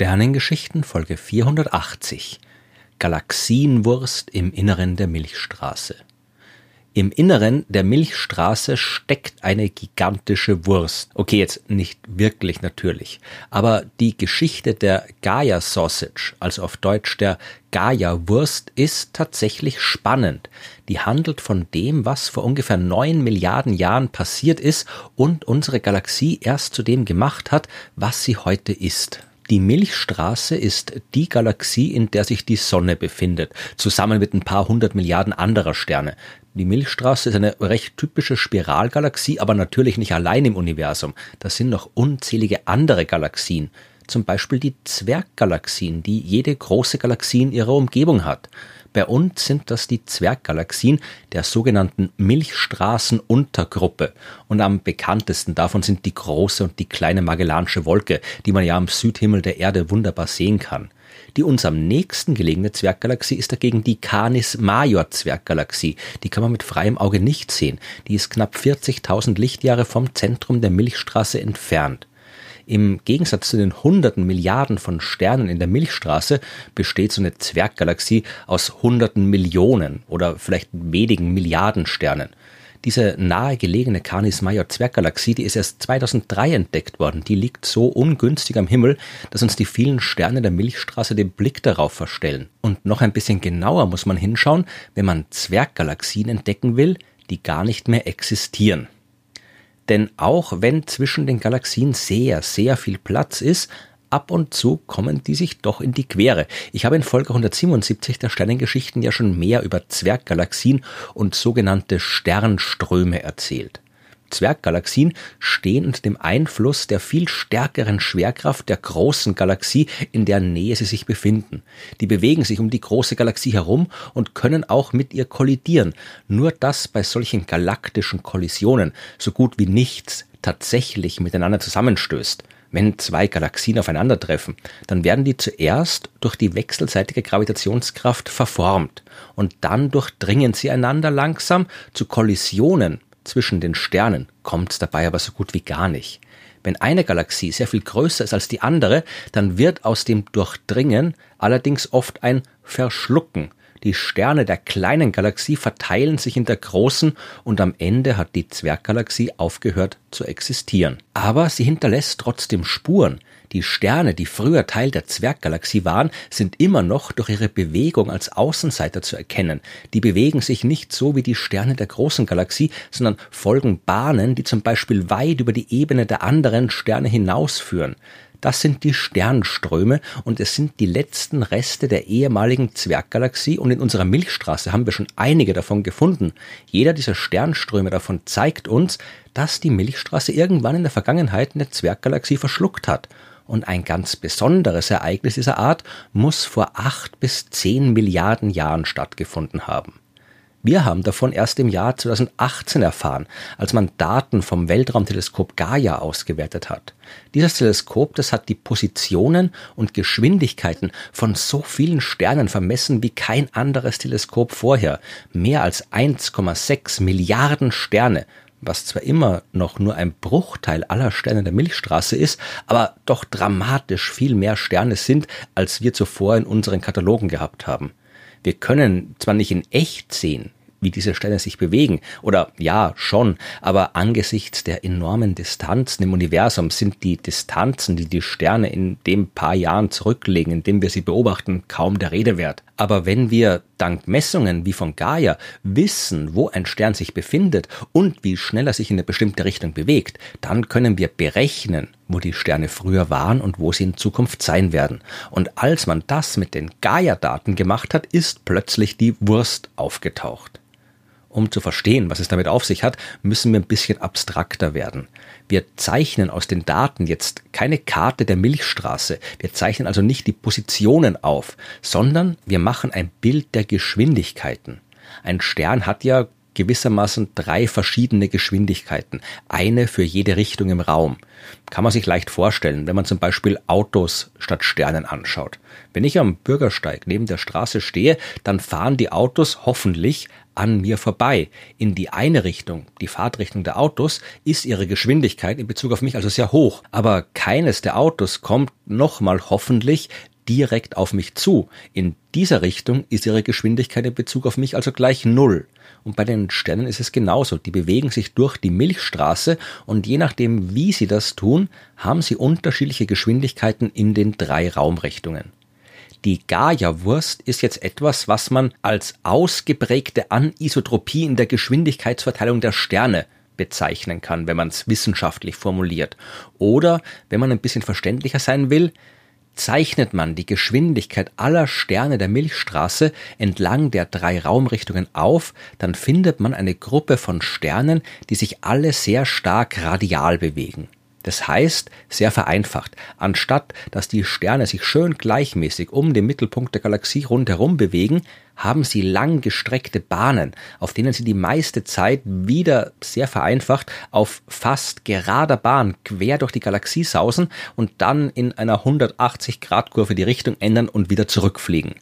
Sternengeschichten Folge 480 Galaxienwurst im Inneren der Milchstraße im Inneren der Milchstraße steckt eine gigantische Wurst. Okay, jetzt nicht wirklich natürlich, aber die Geschichte der Gaia Sausage, also auf Deutsch der Gaia Wurst, ist tatsächlich spannend. Die handelt von dem, was vor ungefähr neun Milliarden Jahren passiert ist und unsere Galaxie erst zu dem gemacht hat, was sie heute ist. Die Milchstraße ist die Galaxie, in der sich die Sonne befindet, zusammen mit ein paar hundert Milliarden anderer Sterne. Die Milchstraße ist eine recht typische Spiralgalaxie, aber natürlich nicht allein im Universum. Das sind noch unzählige andere Galaxien. Zum Beispiel die Zwerggalaxien, die jede große Galaxie in ihrer Umgebung hat. Bei uns sind das die Zwerggalaxien der sogenannten Milchstraßenuntergruppe. Und am bekanntesten davon sind die große und die kleine Magellanische Wolke, die man ja am Südhimmel der Erde wunderbar sehen kann. Die uns am nächsten gelegene Zwerggalaxie ist dagegen die Canis Major Zwerggalaxie. Die kann man mit freiem Auge nicht sehen. Die ist knapp 40.000 Lichtjahre vom Zentrum der Milchstraße entfernt. Im Gegensatz zu den hunderten Milliarden von Sternen in der Milchstraße besteht so eine Zwerggalaxie aus hunderten Millionen oder vielleicht wenigen Milliarden Sternen. Diese nahe gelegene Canis Major Zwerggalaxie, die ist erst 2003 entdeckt worden. Die liegt so ungünstig am Himmel, dass uns die vielen Sterne der Milchstraße den Blick darauf verstellen. Und noch ein bisschen genauer muss man hinschauen, wenn man Zwerggalaxien entdecken will, die gar nicht mehr existieren. Denn auch wenn zwischen den Galaxien sehr, sehr viel Platz ist, ab und zu kommen die sich doch in die Quere. Ich habe in Folge 177 der Sternengeschichten ja schon mehr über Zwerggalaxien und sogenannte Sternströme erzählt. Zwerggalaxien stehen unter dem Einfluss der viel stärkeren Schwerkraft der großen Galaxie, in der Nähe sie sich befinden. Die bewegen sich um die große Galaxie herum und können auch mit ihr kollidieren. Nur dass bei solchen galaktischen Kollisionen so gut wie nichts tatsächlich miteinander zusammenstößt. Wenn zwei Galaxien aufeinandertreffen, dann werden die zuerst durch die wechselseitige Gravitationskraft verformt und dann durchdringen sie einander langsam zu Kollisionen zwischen den Sternen kommt dabei aber so gut wie gar nicht. Wenn eine Galaxie sehr viel größer ist als die andere, dann wird aus dem Durchdringen allerdings oft ein Verschlucken. Die Sterne der kleinen Galaxie verteilen sich in der großen und am Ende hat die Zwerggalaxie aufgehört zu existieren. Aber sie hinterlässt trotzdem Spuren. Die Sterne, die früher Teil der Zwerggalaxie waren, sind immer noch durch ihre Bewegung als Außenseiter zu erkennen. Die bewegen sich nicht so wie die Sterne der großen Galaxie, sondern folgen Bahnen, die zum Beispiel weit über die Ebene der anderen Sterne hinausführen. Das sind die Sternströme und es sind die letzten Reste der ehemaligen Zwerggalaxie und in unserer Milchstraße haben wir schon einige davon gefunden. Jeder dieser Sternströme davon zeigt uns, dass die Milchstraße irgendwann in der Vergangenheit eine Zwerggalaxie verschluckt hat und ein ganz besonderes Ereignis dieser Art muss vor acht bis zehn Milliarden Jahren stattgefunden haben. Wir haben davon erst im Jahr 2018 erfahren, als man Daten vom Weltraumteleskop Gaia ausgewertet hat. Dieses Teleskop, das hat die Positionen und Geschwindigkeiten von so vielen Sternen vermessen wie kein anderes Teleskop vorher. Mehr als 1,6 Milliarden Sterne was zwar immer noch nur ein Bruchteil aller Sterne der Milchstraße ist, aber doch dramatisch viel mehr Sterne sind, als wir zuvor in unseren Katalogen gehabt haben. Wir können zwar nicht in echt sehen, wie diese Sterne sich bewegen. Oder ja, schon, aber angesichts der enormen Distanzen im Universum sind die Distanzen, die die Sterne in dem paar Jahren zurücklegen, indem wir sie beobachten, kaum der Rede wert. Aber wenn wir dank Messungen wie von Gaia wissen, wo ein Stern sich befindet und wie schnell er sich in eine bestimmte Richtung bewegt, dann können wir berechnen, wo die Sterne früher waren und wo sie in Zukunft sein werden. Und als man das mit den Gaia-Daten gemacht hat, ist plötzlich die Wurst aufgetaucht. Um zu verstehen, was es damit auf sich hat, müssen wir ein bisschen abstrakter werden. Wir zeichnen aus den Daten jetzt keine Karte der Milchstraße. Wir zeichnen also nicht die Positionen auf, sondern wir machen ein Bild der Geschwindigkeiten. Ein Stern hat ja gewissermaßen drei verschiedene Geschwindigkeiten, eine für jede Richtung im Raum. Kann man sich leicht vorstellen, wenn man zum Beispiel Autos statt Sternen anschaut. Wenn ich am Bürgersteig neben der Straße stehe, dann fahren die Autos hoffentlich an mir vorbei. In die eine Richtung, die Fahrtrichtung der Autos, ist ihre Geschwindigkeit in Bezug auf mich also sehr hoch. Aber keines der Autos kommt nochmal hoffentlich direkt auf mich zu. In dieser Richtung ist ihre Geschwindigkeit in Bezug auf mich also gleich Null. Und bei den Sternen ist es genauso. Die bewegen sich durch die Milchstraße und je nachdem, wie sie das tun, haben sie unterschiedliche Geschwindigkeiten in den drei Raumrichtungen. Die Gaia-Wurst ist jetzt etwas, was man als ausgeprägte Anisotropie in der Geschwindigkeitsverteilung der Sterne bezeichnen kann, wenn man es wissenschaftlich formuliert. Oder, wenn man ein bisschen verständlicher sein will, Zeichnet man die Geschwindigkeit aller Sterne der Milchstraße entlang der drei Raumrichtungen auf, dann findet man eine Gruppe von Sternen, die sich alle sehr stark radial bewegen. Das heißt, sehr vereinfacht, anstatt dass die Sterne sich schön gleichmäßig um den Mittelpunkt der Galaxie rundherum bewegen, haben sie lang gestreckte Bahnen, auf denen sie die meiste Zeit wieder sehr vereinfacht auf fast gerader Bahn quer durch die Galaxie sausen und dann in einer 180 Grad Kurve die Richtung ändern und wieder zurückfliegen.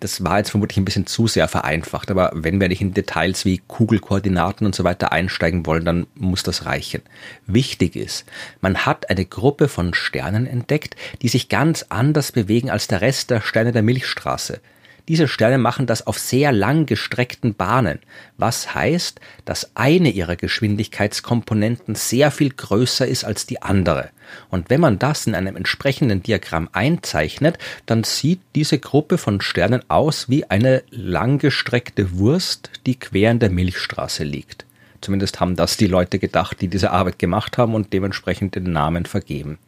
Das war jetzt vermutlich ein bisschen zu sehr vereinfacht, aber wenn wir nicht in Details wie Kugelkoordinaten und so weiter einsteigen wollen, dann muss das reichen. Wichtig ist, man hat eine Gruppe von Sternen entdeckt, die sich ganz anders bewegen als der Rest der Sterne der Milchstraße. Diese Sterne machen das auf sehr lang gestreckten Bahnen, was heißt, dass eine ihrer Geschwindigkeitskomponenten sehr viel größer ist als die andere. Und wenn man das in einem entsprechenden Diagramm einzeichnet, dann sieht diese Gruppe von Sternen aus wie eine langgestreckte Wurst, die quer in der Milchstraße liegt. Zumindest haben das die Leute gedacht, die diese Arbeit gemacht haben und dementsprechend den Namen vergeben.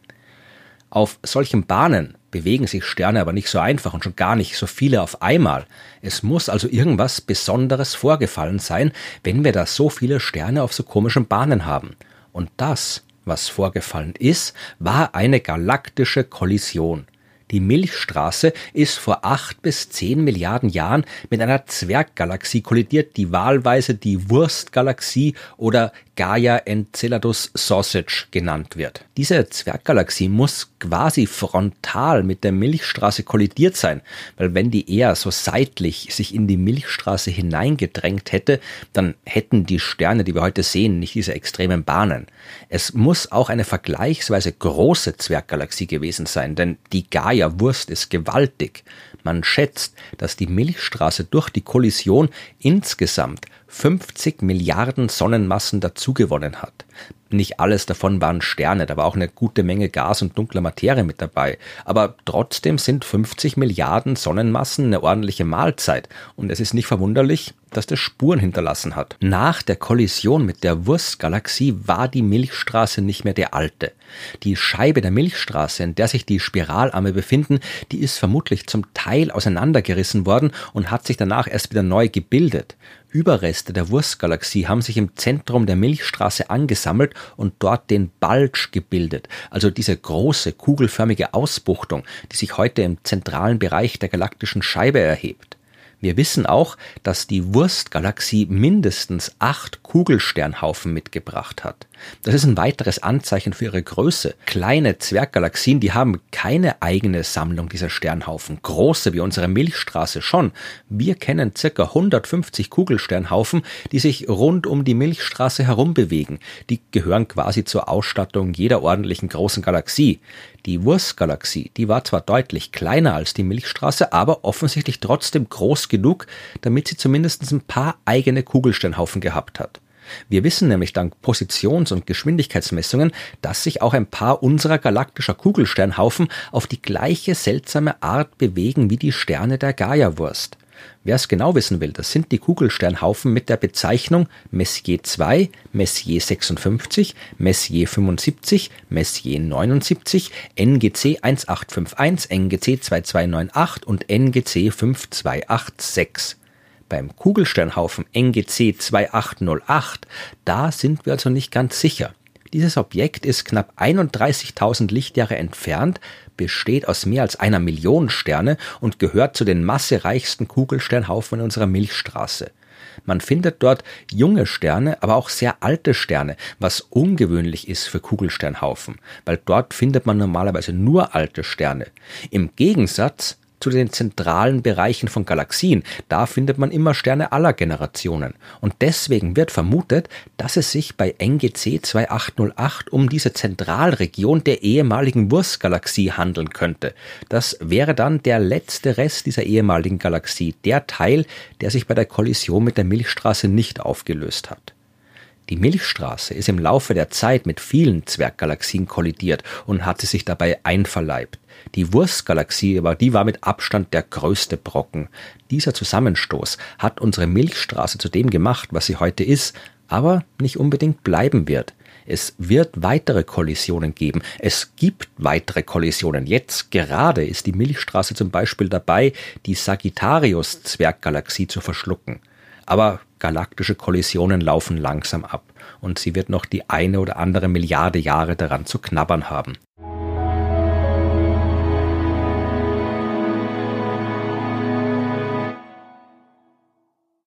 Auf solchen Bahnen bewegen sich Sterne aber nicht so einfach und schon gar nicht so viele auf einmal. Es muss also irgendwas Besonderes vorgefallen sein, wenn wir da so viele Sterne auf so komischen Bahnen haben. Und das, was vorgefallen ist, war eine galaktische Kollision. Die Milchstraße ist vor acht bis zehn Milliarden Jahren mit einer Zwerggalaxie kollidiert, die wahlweise die Wurstgalaxie oder Gaia Enceladus Sausage genannt wird. Diese Zwerggalaxie muss quasi frontal mit der Milchstraße kollidiert sein, weil wenn die eher so seitlich sich in die Milchstraße hineingedrängt hätte, dann hätten die Sterne, die wir heute sehen, nicht diese extremen Bahnen. Es muss auch eine vergleichsweise große Zwerggalaxie gewesen sein, denn die Gaia-Wurst ist gewaltig. Man schätzt, dass die Milchstraße durch die Kollision insgesamt 50 Milliarden Sonnenmassen dazugewonnen hat. Nicht alles davon waren Sterne, da war auch eine gute Menge Gas und dunkler Materie mit dabei. Aber trotzdem sind 50 Milliarden Sonnenmassen eine ordentliche Mahlzeit. Und es ist nicht verwunderlich, dass das Spuren hinterlassen hat. Nach der Kollision mit der Wurstgalaxie war die Milchstraße nicht mehr der alte. Die Scheibe der Milchstraße, in der sich die Spiralarme befinden, die ist vermutlich zum Teil auseinandergerissen worden und hat sich danach erst wieder neu gebildet. Überreste der Wurstgalaxie haben sich im Zentrum der Milchstraße angesammelt und dort den Bulge gebildet, also diese große kugelförmige Ausbuchtung, die sich heute im zentralen Bereich der galaktischen Scheibe erhebt. Wir wissen auch, dass die Wurstgalaxie mindestens acht Kugelsternhaufen mitgebracht hat. Das ist ein weiteres Anzeichen für ihre Größe. Kleine Zwerggalaxien, die haben keine eigene Sammlung dieser Sternhaufen. Große wie unsere Milchstraße schon. Wir kennen circa 150 Kugelsternhaufen, die sich rund um die Milchstraße herum bewegen. Die gehören quasi zur Ausstattung jeder ordentlichen großen Galaxie. Die Wurstgalaxie, die war zwar deutlich kleiner als die Milchstraße, aber offensichtlich trotzdem groß genug, damit sie zumindest ein paar eigene Kugelsternhaufen gehabt hat. Wir wissen nämlich dank Positions- und Geschwindigkeitsmessungen, dass sich auch ein paar unserer galaktischer Kugelsternhaufen auf die gleiche seltsame Art bewegen wie die Sterne der Gaia-Wurst. Wer es genau wissen will, das sind die Kugelsternhaufen mit der Bezeichnung Messier 2, Messier 56, Messier 75, Messier 79, NGC 1851, NGC 2298 und NGC 5286. Beim Kugelsternhaufen NGC 2808, da sind wir also nicht ganz sicher. Dieses Objekt ist knapp 31.000 Lichtjahre entfernt, besteht aus mehr als einer Million Sterne und gehört zu den massereichsten Kugelsternhaufen in unserer Milchstraße. Man findet dort junge Sterne, aber auch sehr alte Sterne, was ungewöhnlich ist für Kugelsternhaufen, weil dort findet man normalerweise nur alte Sterne. Im Gegensatz zu den zentralen Bereichen von Galaxien. Da findet man immer Sterne aller Generationen. Und deswegen wird vermutet, dass es sich bei NGC 2808 um diese Zentralregion der ehemaligen Wurstgalaxie handeln könnte. Das wäre dann der letzte Rest dieser ehemaligen Galaxie, der Teil, der sich bei der Kollision mit der Milchstraße nicht aufgelöst hat. Die Milchstraße ist im Laufe der Zeit mit vielen Zwerggalaxien kollidiert und hatte sich dabei einverleibt. Die Wurstgalaxie aber, die war mit Abstand der größte Brocken. Dieser Zusammenstoß hat unsere Milchstraße zu dem gemacht, was sie heute ist, aber nicht unbedingt bleiben wird. Es wird weitere Kollisionen geben. Es gibt weitere Kollisionen. Jetzt gerade ist die Milchstraße zum Beispiel dabei, die Sagittarius-Zwerggalaxie zu verschlucken. Aber galaktische Kollisionen laufen langsam ab und sie wird noch die eine oder andere Milliarde Jahre daran zu knabbern haben.